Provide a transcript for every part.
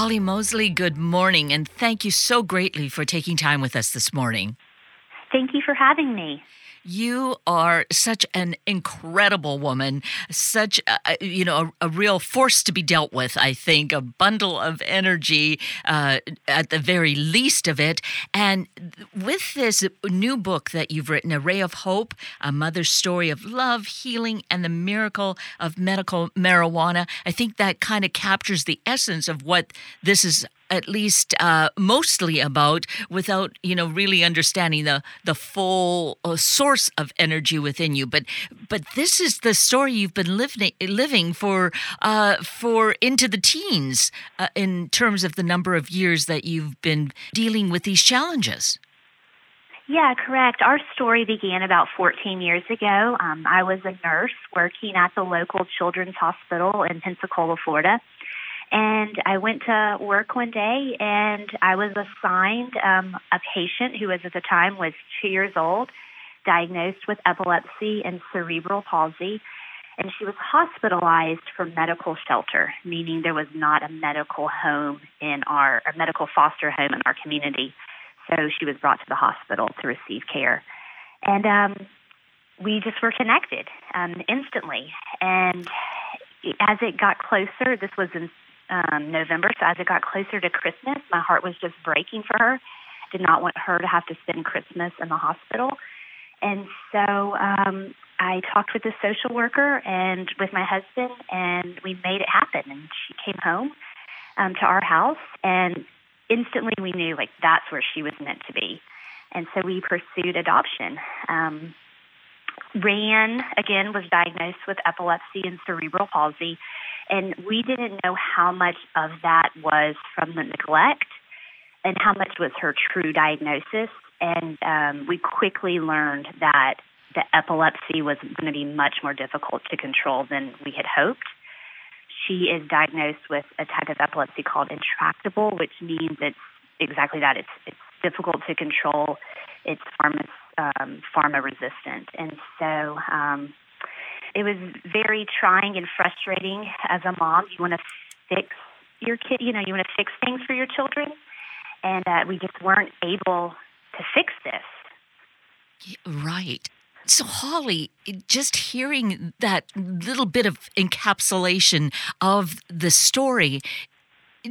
Holley Moseley, good morning, and thank you so greatly for taking time with us this morning. Thank you for having me. You are such an incredible woman, such a, you know a, a, real force to be dealt with. I think a bundle of energy uh, at the very least of it. And with this new book that you've written, "A Ray of Hope: A Mother's Story of Love, Healing, and the Miracle of Medical Marijuana," I think that kind of captures the essence of what this is at least uh, mostly about without you know really understanding the the full uh, source of energy within you but but this is the story you've been living living for uh, for into the teens uh, in terms of the number of years that you've been dealing with these challenges yeah, correct. Our story began about 14 years ago. Um, I was a nurse working at the local children's hospital in Pensacola, Florida. And I went to work one day and I was assigned um, a patient who was at the time was two years old, diagnosed with epilepsy and cerebral palsy. And she was hospitalized for medical shelter, meaning there was not a medical home in our, a medical foster home in our community. So she was brought to the hospital to receive care. And um, we just were connected um, instantly. And as it got closer, this was in um, November. So as it got closer to Christmas, my heart was just breaking for her. Did not want her to have to spend Christmas in the hospital. And so um, I talked with the social worker and with my husband, and we made it happen. And she came home um, to our house, and instantly we knew like that's where she was meant to be. And so we pursued adoption. Um, Ray Ann, again, was diagnosed with epilepsy and cerebral palsy and we didn't know how much of that was from the neglect and how much was her true diagnosis. And um, we quickly learned that the epilepsy was going to be much more difficult to control than we had hoped. She is diagnosed with a type of epilepsy called intractable, which means it's exactly that. It's it's difficult to control. It's pharma um, pharma resistant, and so um, it was very trying and frustrating as a mom. You want to fix your kid, you know, you want to fix things for your children, and uh, we just weren't able to fix this. Right. So, Holley, just hearing that little bit of encapsulation of the story,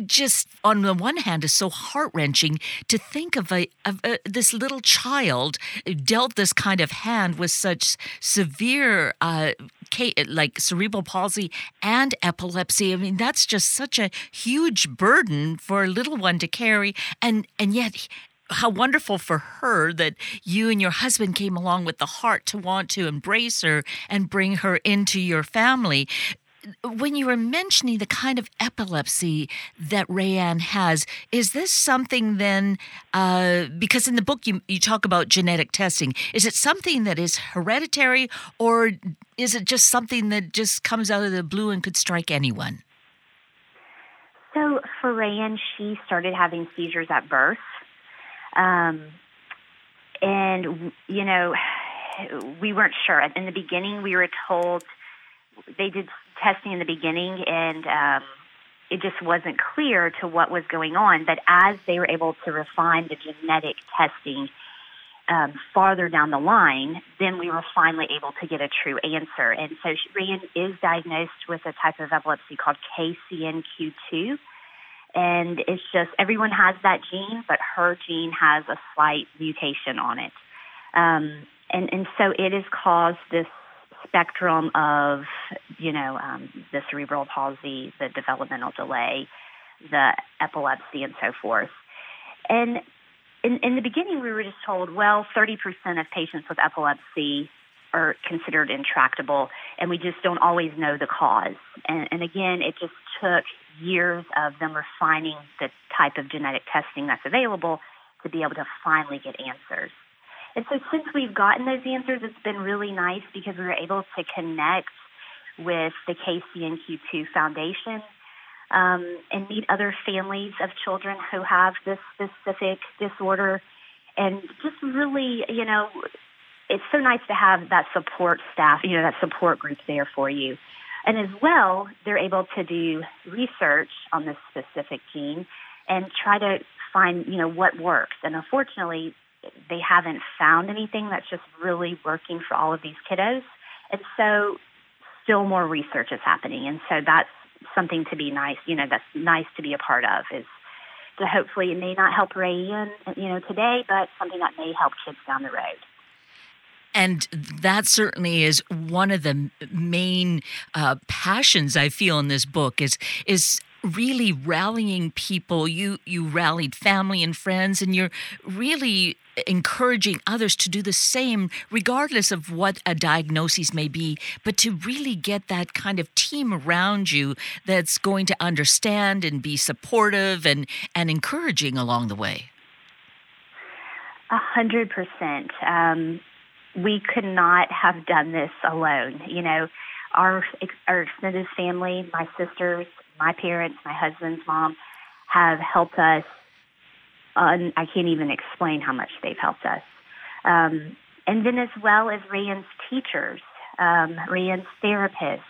just on the one hand is so heart wrenching to think of a, of a, this little child dealt this kind of hand with such severe uh, like cerebral palsy and epilepsy. I mean, that's just such a huge burden for a little one to carry, and and yet how wonderful for her that you and your husband came along with the heart to want to embrace her and bring her into your family when you were mentioning the kind of epilepsy that Ray Ann has, is this something then? Uh, because in the book you you talk about genetic testing. Is it something that is hereditary, or is it just something that just comes out of the blue and could strike anyone? So for Ray Ann, she started having seizures at birth, um, and you know we weren't sure. In the beginning, we were told they did testing in the beginning, and um, it just wasn't clear to what was going on. But as they were able to refine the genetic testing um, farther down the line, then we were finally able to get a true answer. And so Ray Ann is diagnosed with a type of epilepsy called KCNQ2. And it's just everyone has that gene, but her gene has a slight mutation on it. Um, and, and so it has caused this spectrum of, you know, um, the cerebral palsy, the developmental delay, the epilepsy, and so forth. And in, in the beginning, we were just told, well, 30% of patients with epilepsy are considered intractable, and we just don't always know the cause. And, and again, it just took years of them refining the type of genetic testing that's available to be able to finally get answers. And so since we've gotten those answers, it's been really nice because we were able to connect with the KCNQ2 Foundation um, and meet other families of children who have this specific disorder. And just really, you know, it's so nice to have that support staff, you know, that support group there for you. And as well, they're able to do research on this specific gene and try to find, you know, what works. And unfortunately, they haven't found anything that's just really working for all of these kiddos. And so still more research is happening. And so that's something to be nice, you know, that's nice to be a part of is to hopefully it may not help Ray Ann, you know, today, but something that may help kids down the road. And that certainly is one of the main uh, passions I feel in this book is is really rallying people. You you rallied family and friends, and you're really encouraging others to do the same, regardless of what a diagnosis may be, but to really get that kind of team around you that's going to understand and be supportive and, and encouraging along the way. A hundred percent. Um, we could not have done this alone. You know, our our extended family, my sisters, my parents, my husband's mom, have helped us I can't even explain how much they've helped us. Um, and then as well as Ray Ann's teachers, um, therapists,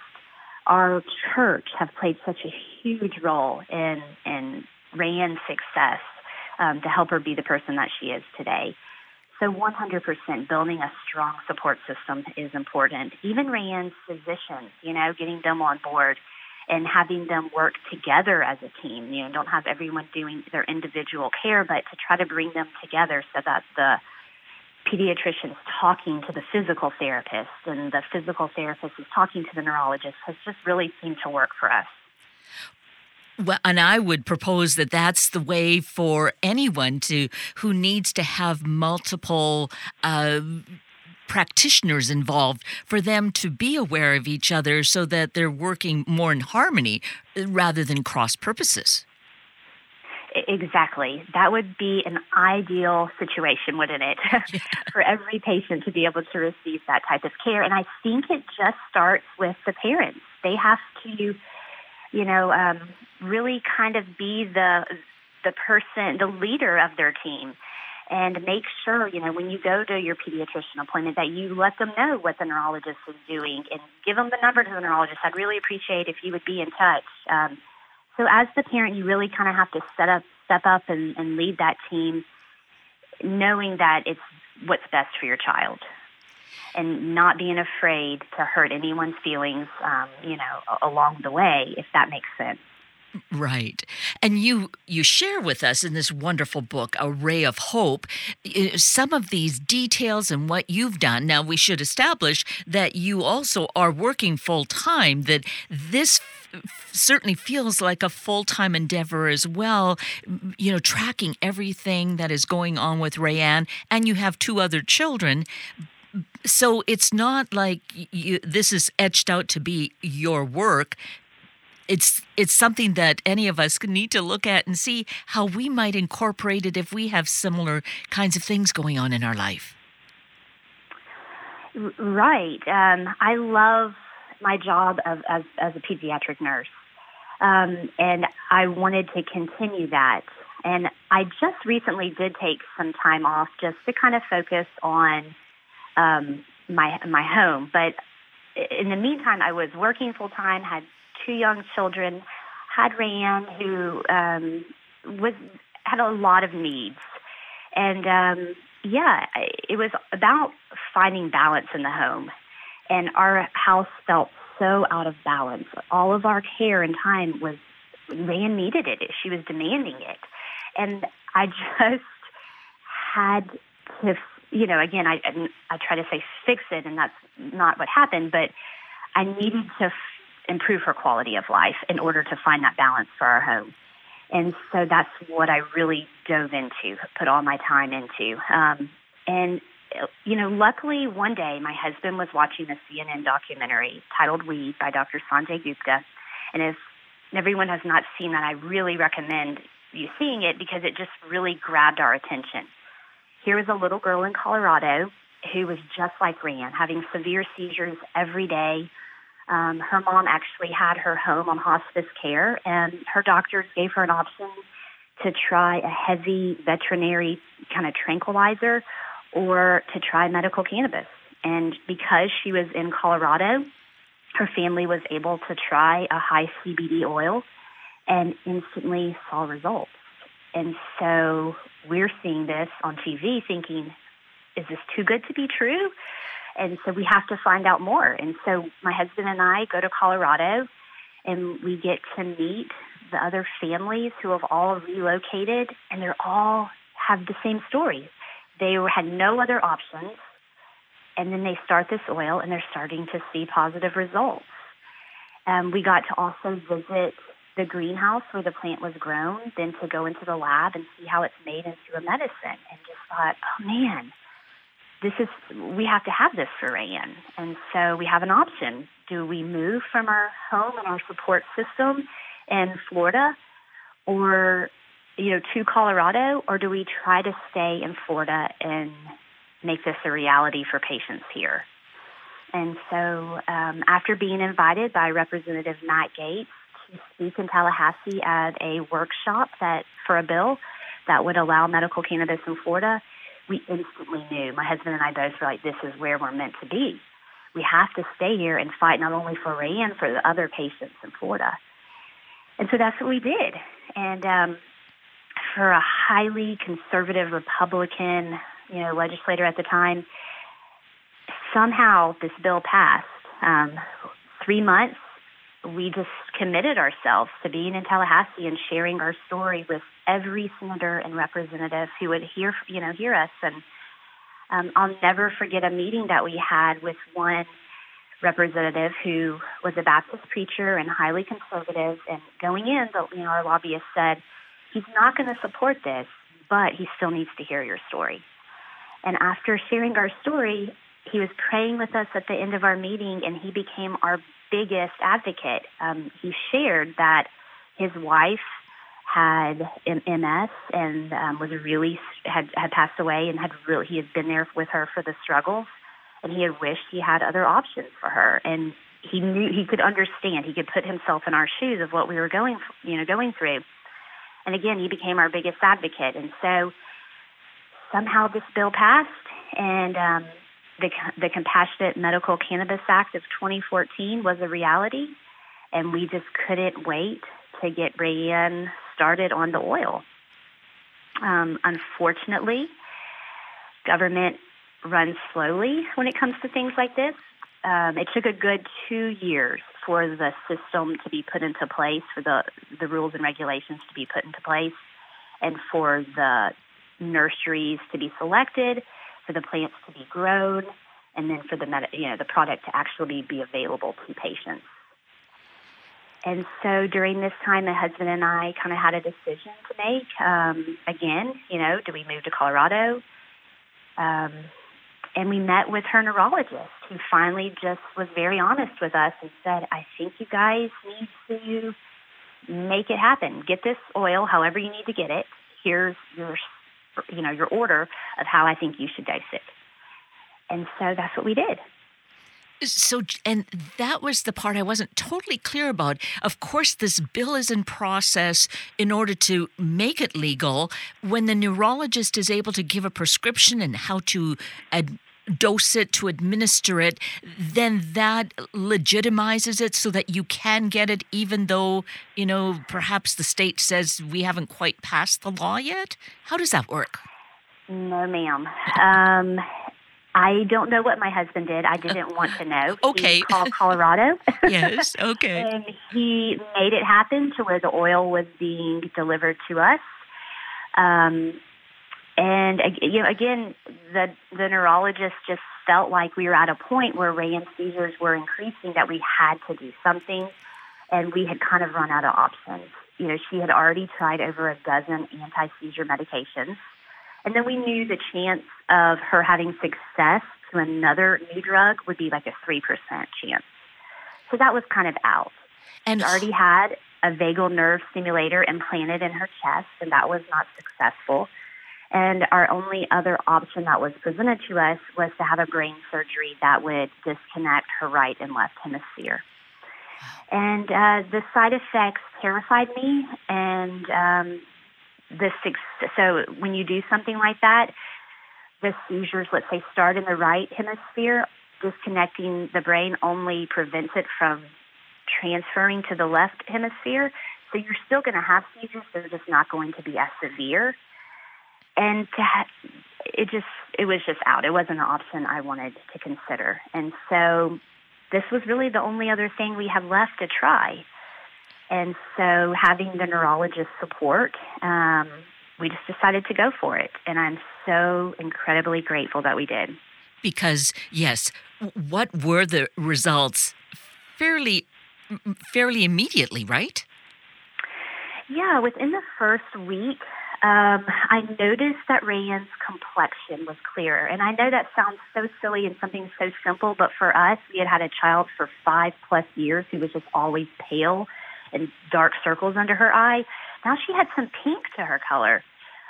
our church have played such a huge role in, in Ray Ann's success um, to help her be the person that she is today. So 100% building a strong support system is important. Even Ray Ann's physicians, you know, getting them on board and having them work together as a team. You know, don't have everyone doing their individual care, but to try to bring them together so that the pediatrician is talking to the physical therapist and the physical therapist is talking to the neurologist has just really seemed to work for us. Well, and I would propose that that's the way for anyone to who needs to have multiple uh, practitioners involved for them to be aware of each other so that they're working more in harmony uh, rather than cross purposes. Exactly. That would be an ideal situation, wouldn't it? for every patient to be able to receive that type of care. And I think it just starts with the parents. They have to, you know, um, really kind of be the the person, the leader of their team and make sure, you know, when you go to your pediatrician appointment that you let them know what the neurologist is doing and give them the number to the neurologist. I'd really appreciate if you would be in touch. Um, so as the parent, you really kind of have to set up, step up and, and lead that team, knowing that it's what's best for your child and not being afraid to hurt anyone's feelings, um, you know, along the way, if that makes sense. Right. And you you share with us in this wonderful book A Ray of Hope some of these details and what you've done. Now we should establish that you also are working full time that this certainly feels like a full-time endeavor as well you know tracking everything that is going on with Ray Ann and you have two other children so it's not like you, this is etched out to be your work it's it's something that any of us need to look at and see how we might incorporate it if we have similar kinds of things going on in our life. Right. Um, I love my job of, as, as a pediatric nurse. Um, and I wanted to continue that. And I just recently did take some time off just to kind of focus on um, my my home. But in the meantime, I was working full time, had two young children, had Ray Ann who um, was had a lot of needs, and um, yeah, it was about finding balance in the home, and our house felt so out of balance. All of our care and time was Ray Ann needed it; she was demanding it, and I just had to, you know, again, I I try to say fix it, and that's not what happened, but I needed to improve her quality of life in order to find that balance for our home. And so that's what I really dove into, put all my time into. Um, and, you know, luckily one day my husband was watching a CNN documentary titled Weed by Dr. Sanjay Gupta. And if everyone has not seen that, I really recommend you seeing it because it just really grabbed our attention. Here was a little girl in Colorado who was just like Ray Ann, having severe seizures every day, um, her mom actually had her home on hospice care, and her doctors gave her an option to try a heavy veterinary kind of tranquilizer or to try medical cannabis. And because she was in Colorado, her family was able to try a high CBD oil and instantly saw results. And so we're seeing this on TV thinking, is this too good to be true? And so we have to find out more. And so my husband and I go to Colorado and we get to meet the other families who have all relocated and they're all have the same story. They had no other options and then they start this oil and they're starting to see positive results. Um, we got to also visit the greenhouse where the plant was grown, then to go into the lab and see how it's made into a medicine and just thought, oh man, this is we have to have this for Ray Ann. And so we have an option. Do we move from our home and our support system in Florida or you know to Colorado or do we try to stay in Florida and make this a reality for patients here? And so um, after being invited by Representative Matt Gaetz to speak in Tallahassee at a workshop that for a bill that would allow medical cannabis in Florida, we instantly knew. My husband and I both were like, this is where we're meant to be. We have to stay here and fight not only for Ray Ann, for the other patients in Florida. And so that's what we did. And um, for a highly conservative Republican, you know, legislator at the time, somehow this bill passed. Um, three months we just committed ourselves to being in Tallahassee and sharing our story with every senator and representative who would hear, you know, hear us. And um, I'll never forget a meeting that we had with one representative who was a Baptist preacher and highly conservative. And going in, the, you know, our lobbyist said, he's not going to support this, but he still needs to hear your story. And after sharing our story, he was praying with us at the end of our meeting, and he became our biggest advocate. Um, he shared that his wife had MS and um, was really had had passed away and had really he had been there with her for the struggles, and he had wished he had other options for her. And he knew he could understand. He could put himself in our shoes of what we were going you know going through. And again, he became our biggest advocate. And so somehow this bill passed, and um, the, the Compassionate Medical Cannabis Act of 2014 was a reality, and we just couldn't wait to get Ray Ann started on the oil. Um, unfortunately, government runs slowly when it comes to things like this. Um, it took a good two years for the system to be put into place, for the, the rules and regulations to be put into place, and for the nurseries to be selected for the plants to be grown, and then for the med- you know the product to actually be available to patients. And so during this time, my husband and I kind of had a decision to make. Um, again, you know, do we move to Colorado? Um, and we met with her neurologist, who finally just was very honest with us and said, "I think you guys need to make it happen. Get this oil, however you need to get it. Here's your you know, your order of how I think you should dose it. And so that's what we did. So, and that was the part I wasn't totally clear about. Of course, this bill is in process in order to make it legal. When the neurologist is able to give a prescription and how to ad- dose it, to administer it, then that legitimizes it so that you can get it, even though, you know, perhaps the state says we haven't quite passed the law yet? How does that work? No, ma'am. Um, I don't know what my husband did. I didn't want to know. Okay. He called Colorado. yes, okay. and he made it happen to where the oil was being delivered to us. Um, and you know, again, the the neurologist just felt like we were at a point where Ray Ann's seizures were increasing that we had to do something, and we had kind of run out of options. You know, she had already tried over a dozen anti-seizure medications, and then we knew the chance of her having success to another new drug would be like a three percent chance. So that was kind of out. And she already had a vagal nerve stimulator implanted in her chest, and that was not successful. And our only other option that was presented to us was to have a brain surgery that would disconnect her right and left hemisphere. And uh, the side effects terrified me. And um, the so when you do something like that, the seizures, let's say, start in the right hemisphere, disconnecting the brain only prevents it from transferring to the left hemisphere. So you're still going to have seizures, they're just not going to be as severe. And to ha- it just it was just out. It wasn't an option I wanted to consider. And so this was really the only other thing we had left to try. And so having the neurologist support, um, we just decided to go for it. And I'm so incredibly grateful that we did. Because, yes, what were the results fairly fairly immediately, right? Yeah, within the first week, um, I noticed that Ray Ann's complexion was clearer. And I know that sounds so silly and something so simple, but for us, we had had a child for five plus years who was just always pale and dark circles under her eye. Now she had some pink to her color.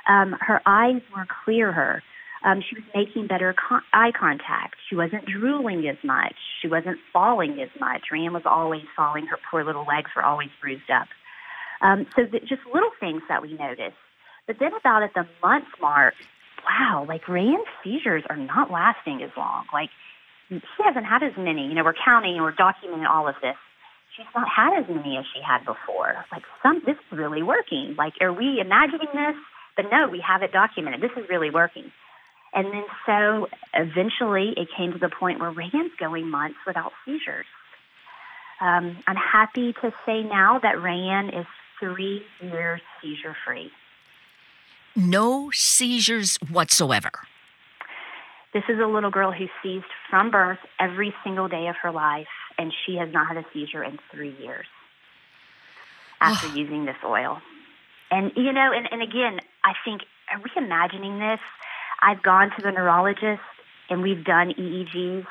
Um, her eyes were clearer. Um, she was making better con- eye contact. She wasn't drooling as much. She wasn't falling as much. Ray Ann was always falling. Her poor little legs were always bruised up. Um, so th- just little things that we noticed. But then about at the month mark, wow, like Ray Ann's seizures are not lasting as long. Like she hasn't had as many. You know, we're counting we're documenting all of this. She's not had as many as she had before. Like some, this is really working. Like, are we imagining this? But no, we have it documented. This is really working. And then so eventually it came to the point where Ray Ann's going months without seizures. Um, I'm happy to say now that Ray Ann is three years seizure free no seizures whatsoever. This is a little girl who seized from birth every single day of her life, and she has not had a seizure in three years after using this oil. And, you know, and, and again, I think, are we imagining this? I've gone to the neurologist and we've done EEGs.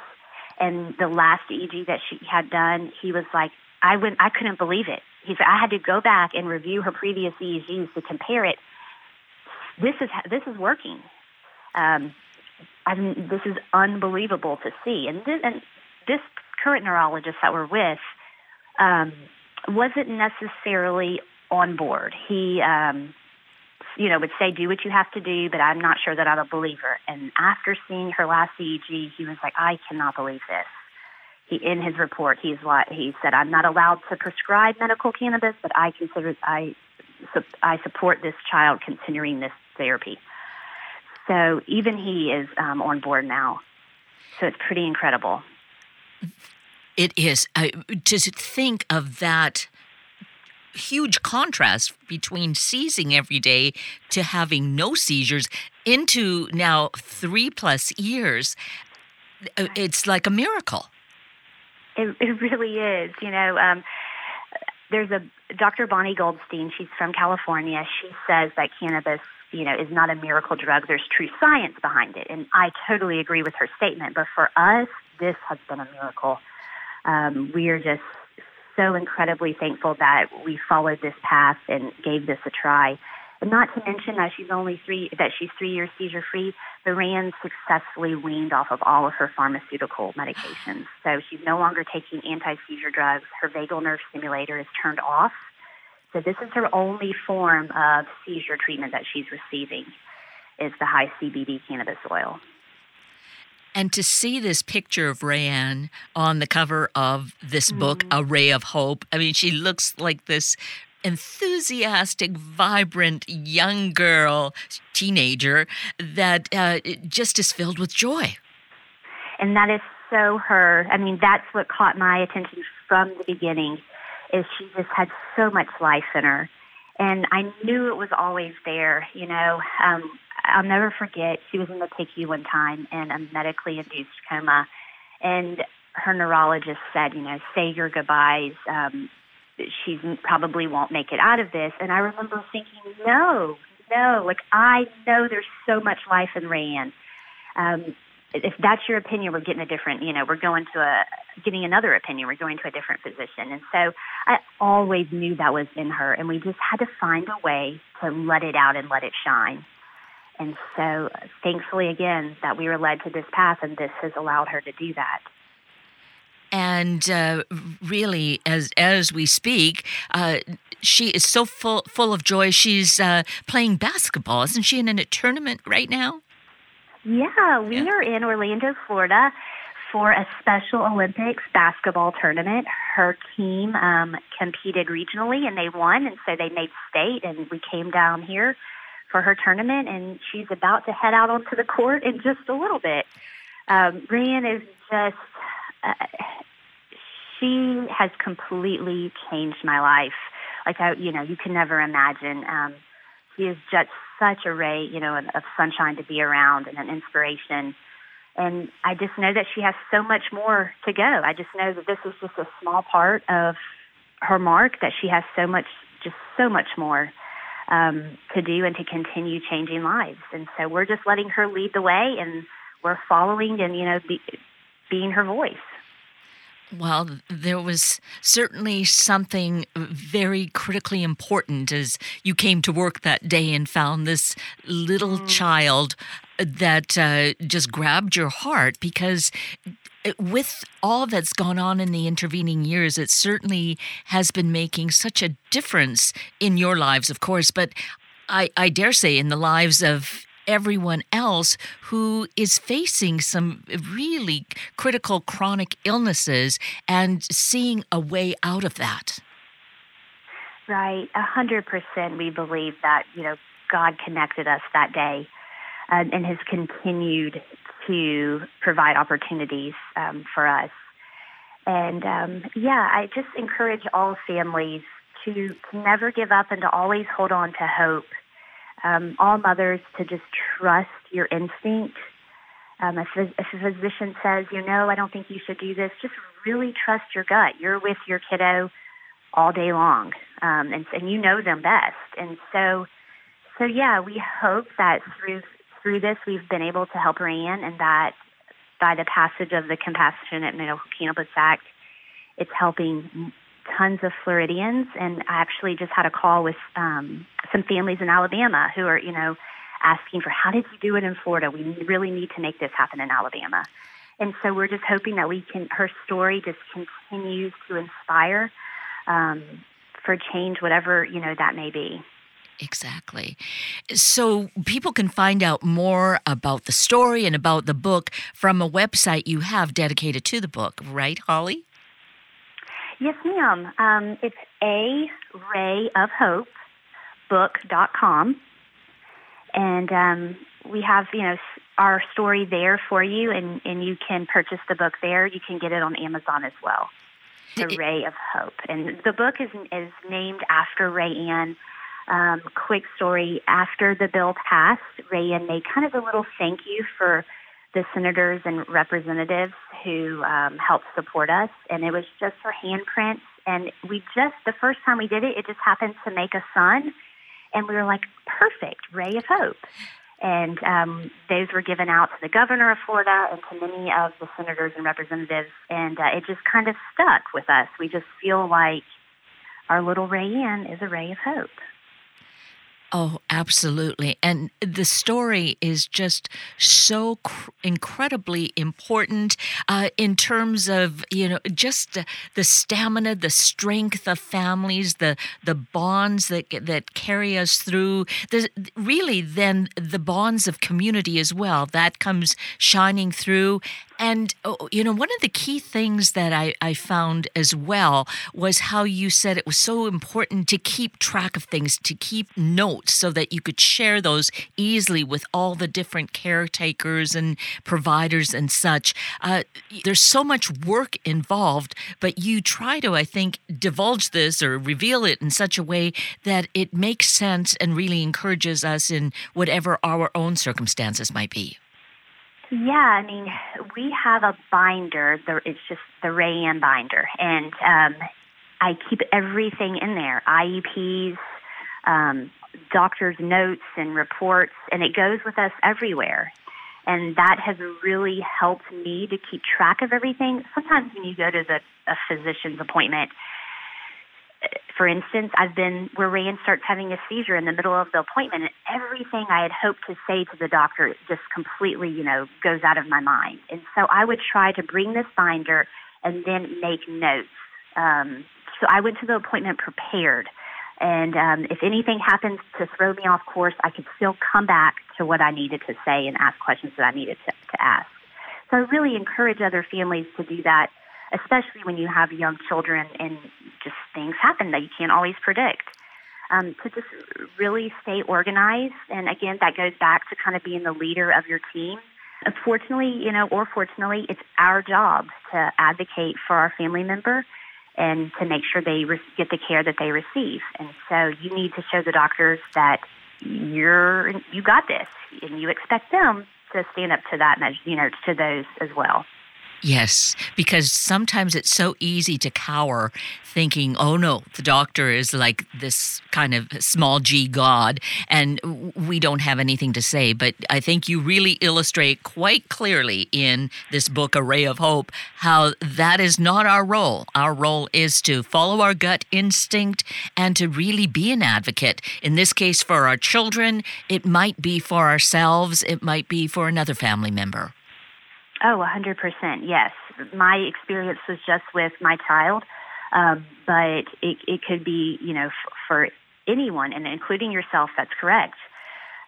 And the last EEG that she had done, he was like, I went, I couldn't believe it. He said, I had to go back and review her previous EEGs to compare it this is this is working. Um, I mean, this is unbelievable to see. And this, and this current neurologist that we're with um, wasn't necessarily on board. He, um, you know, would say, "Do what you have to do," but I'm not sure that I believe her. And after seeing her last EEG, he was like, "I cannot believe this." He, in his report, he's what he said, "I'm not allowed to prescribe medical cannabis, but I consider I I support this child continuing this therapy. So even he is um, on board now. So it's pretty incredible. It is. Uh, to think of that huge contrast between seizing every day to having no seizures into now three plus years, uh, it's like a miracle. It, it really is. You know, um, there's a Dr. Bonnie Goldstein. She's from California. She says that cannabis you know, is not a miracle drug. There's true science behind it. And I totally agree with her statement. But for us, this has been a miracle. Um, we are just so incredibly thankful that we followed this path and gave this a try. And not to mention that she's only three, that she's three years seizure free. Loran successfully weaned off of all of her pharmaceutical medications. So she's no longer taking anti seizure drugs. Her vagal nerve stimulator is turned off. So this is her only form of seizure treatment that she's receiving is the high CBD cannabis oil. And to see this picture of Ray Ann on the cover of this mm-hmm. book, A Ray of Hope, I mean, she looks like this enthusiastic, vibrant young girl, teenager that uh, just is filled with joy. And that is so her. I mean, that's what caught my attention from the beginning is she just had so much life in her. And I knew it was always there. You know, um, I'll never forget, she was in the PICU one time in a medically induced coma. And her neurologist said, you know, say your goodbyes. Um, she probably won't make it out of this. And I remember thinking, no, no, like I know there's so much life in Ray Ann. Um, if that's your opinion, we're getting a different, you know, we're going to a, getting another opinion. We're going to a different physician. And so I always knew that was in her, and we just had to find a way to let it out and let it shine. And so thankfully, again, that we were led to this path, and this has allowed her to do that. And uh, really, as as we speak, uh, she is so full full of joy. She's uh, playing basketball, isn't she? In a tournament right now. Yeah, we yeah. are in Orlando, Florida for a Special Olympics basketball tournament. Her team um, competed regionally and they won, and so they made state, and we came down here for her tournament, and she's about to head out onto the court in just a little bit. Um, Ray Ann is just, uh, she has completely changed my life. Like, I, you know, you can never imagine. Um, she is just such a ray, you know, of sunshine to be around and an inspiration. And I just know that she has so much more to go. I just know that this is just a small part of her mark, that she has so much, just so much more um, to do and to continue changing lives. And so we're just letting her lead the way and we're following and, you know, be, being her voice. Well, there was certainly something very critically important as you came to work that day and found this little mm. child that uh, just grabbed your heart because with all that's gone on in the intervening years, it certainly has been making such a difference in your lives, of course, but I, I dare say in the lives of everyone else who is facing some really critical chronic illnesses and seeing a way out of that. Right, a hundred percent. We believe that you know God connected us that day, uh, and has continued to provide opportunities um, for us. And um, yeah, I just encourage all families to never give up and to always hold on to hope. Um, all mothers to just trust your instinct. Um, if, if a physician says, you know, I don't think you should do this, just really trust your gut. You're with your kiddo all day long, um, and, and you know them best. And so, so yeah, we hope that through through this, we've been able to help Ray Ann, and that by the passage of the Compassionate Medical Cannabis Act, it's helping tons of Floridians. And I actually just had a call with um, some families in Alabama who are, you know, asking for how did you do it in Florida? We really need to make this happen in Alabama. And so we're just hoping that we can, her story just continues to inspire um, for change, whatever, you know, that may be. Exactly. So people can find out more about the story and about the book from a website you have dedicated to the book, right, Holley? Yes, ma'am. Um, it's a ray of hope book.com. And um, we have, you know, our story there for you, and, and you can purchase the book there. You can get it on Amazon as well. The Ray of Hope. And the book is, is named after Ray Ann um, quick story after the bill passed, Ray Rayanne made kind of a little thank you for the senators and representatives who um, helped support us, and it was just her handprints. And we just the first time we did it, it just happened to make a sun, and we were like, perfect, ray of hope. And um, those were given out to the governor of Florida and to many of the senators and representatives, and uh, it just kind of stuck with us. We just feel like our little Ray Ann is a ray of hope. Oh, absolutely. And the story is just so cr- incredibly important uh, in terms of, you know, just the, the, stamina, the strength of families, the the bonds that that carry us through. The, really, then the bonds of community as well. That comes shining through. And, oh, you know, one of the key things that I, I found as well was how you said it was so important to keep track of things, to keep notes so that you could share those easily with all the different caretakers and providers and such. Uh, there's so much work involved, but you try to, I think, divulge this or reveal it in such a way that it makes sense and really encourages us in whatever our own circumstances might be. Yeah, I mean, we have a binder. It's just the Ray Ann binder, and um, I keep everything in there: IEPs, um, doctors' notes, and reports, and it goes with us everywhere. And that has really helped me to keep track of everything. Sometimes when you go to the, a physician's appointment, for instance, I've been where Ray Ann starts having a seizure in the middle of the appointment, and everything I had hoped to say to the doctor just completely, you know, goes out of my mind. And so I would try to bring this binder and then make notes. Um, so I went to the appointment prepared. And um, if anything happens to throw me off course, I could still come back to what I needed to say and ask questions that I needed to, to ask. So I really encourage other families to do that, especially when you have young children and just things happen that you can't always predict. Um, to just really stay organized. And again, that goes back to kind of being the leader of your team. Unfortunately, you know, or fortunately, it's our job to advocate for our family member and to make sure they re- get the care that they receive. And so you need to show the doctors that you're you got this, and you expect them to stand up to that, you know, to those as well. Yes, because sometimes it's so easy to cower thinking, oh no, the doctor is like this kind of small g God and we don't have anything to say. But I think you really illustrate quite clearly in this book, A Ray of Hope, how that is not our role. Our role is to follow our gut instinct and to really be an advocate. In this case, for our children, it might be for ourselves, it might be for another family member. Oh, 100%. Yes. My experience was just with my child, um, but it, it could be, you know, f- for anyone, and including yourself, that's correct.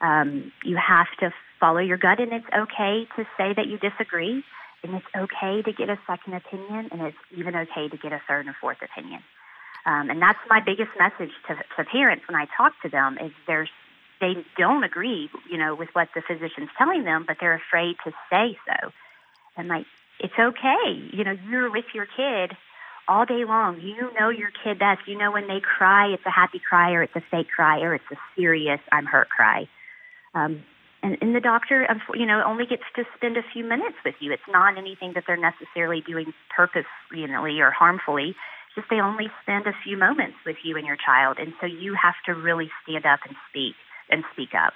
Um, you have to follow your gut, and it's okay to say that you disagree, and it's okay to get a second opinion, and it's even okay to get a third and fourth opinion. Um, and that's my biggest message to, to parents when I talk to them is there's they don't agree, you know, with what the physician's telling them, but they're afraid to say so and like it's okay. You know, you're with your kid all day long. You know your kid best. You know when they cry, it's a happy cry or it's a fake cry or it's a serious I'm hurt cry. Um, and, and the doctor, you know, only gets to spend a few minutes with you. It's not anything that they're necessarily doing purposefully or harmfully. It's just they only spend a few moments with you and your child, and so you have to really stand up and speak and speak up.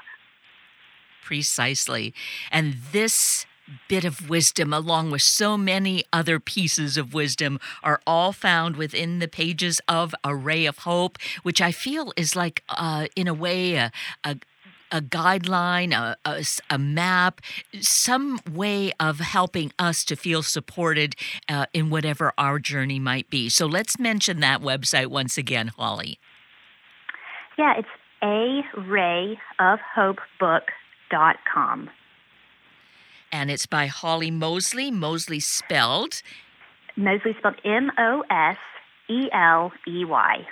Precisely, and this bit of wisdom, along with so many other pieces of wisdom, are all found within the pages of A Ray of Hope, which I feel is like, uh, in a way, a, a a guideline, a, a, a, map, some way of helping us to feel supported uh, in whatever our journey might be. So let's mention that website once again, Holley. Yeah, it's a ray of hope book.com and it's by Holley Moseley. Moseley spelled Moseley spelled M O S E L E Y.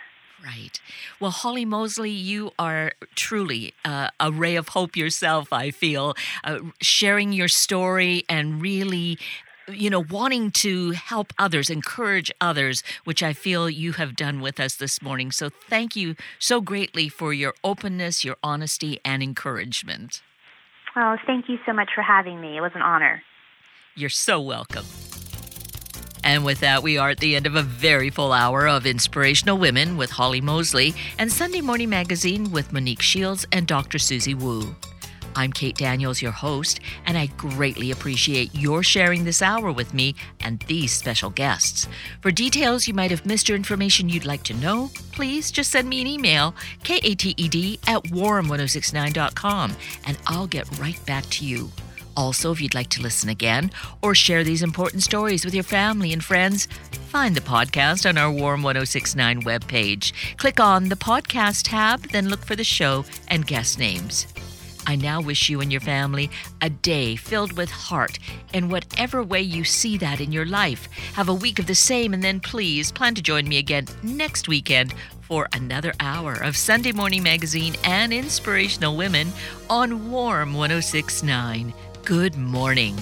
Right. Well, Holley Moseley, you are truly uh, a ray of hope yourself, I feel, uh, sharing your story and really you know, wanting to help others, encourage others, which I feel you have done with us this morning. So thank you so greatly for your openness, your honesty, and encouragement. Oh, thank you so much for having me. It was an honor. You're so welcome. And with that, we are at the end of a very full hour of Inspirational Women with Holley Moseley and Sunday Morning Magazine with Monique Shields and Dr. Susie Wu. I'm Kate Daniels, your host, and I greatly appreciate your sharing this hour with me and these special guests. For details you might have missed or information you'd like to know, please just send me an email, kated at warm1069.com, and I'll get right back to you. Also, if you'd like to listen again or share these important stories with your family and friends, find the podcast on our Warm 1069 webpage. Click on the podcast tab, then look for the show and guest names. I now wish you and your family a day filled with heart in whatever way you see that in your life. Have a week of the same, and then please plan to join me again next weekend for another hour of Sunday Morning Magazine and Inspirational Women on Warm 1069. Good morning.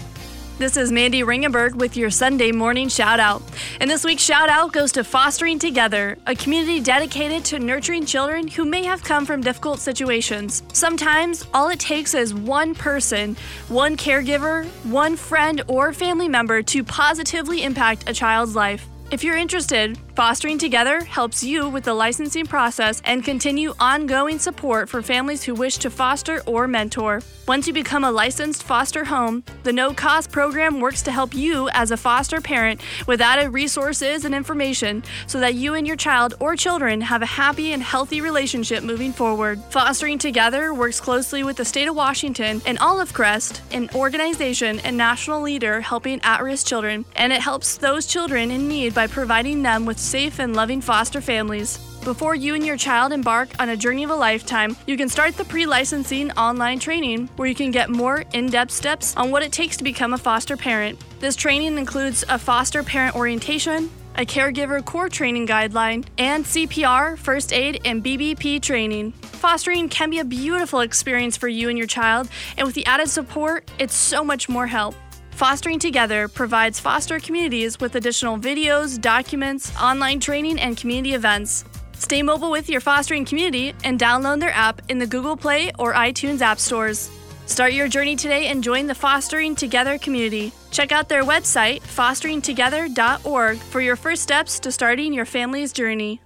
This is Mandy Ringenberg with your Sunday morning shout out. And this week's shout out goes to Fostering Together, a community dedicated to nurturing children who may have come from difficult situations. Sometimes all it takes is one person, one caregiver, one friend, or family member to positively impact a child's life. If you're interested, Fostering Together helps you with the licensing process and continue ongoing support for families who wish to foster or mentor. Once you become a licensed foster home, the no cost program works to help you as a foster parent with added resources and information so that you and your child or children have a happy and healthy relationship moving forward. Fostering Together works closely with the state of Washington and Olive Crest, an organization and national leader helping at risk children, and it helps those children in need by providing them with safe and loving foster families. Before you and your child embark on a journey of a lifetime, you can start the pre licensing online training where you can get more in depth steps on what it takes to become a foster parent. This training includes a foster parent orientation, a caregiver core training guideline, and CPR, first aid, and BBP training. Fostering can be a beautiful experience for you and your child, and with the added support, it's so much more help. Fostering Together provides foster communities with additional videos, documents, online training, and community events. Stay mobile with your fostering community and download their app in the Google Play or iTunes app stores. Start your journey today and join the Fostering Together community. Check out their website, fosteringtogether.org, for your first steps to starting your family's journey.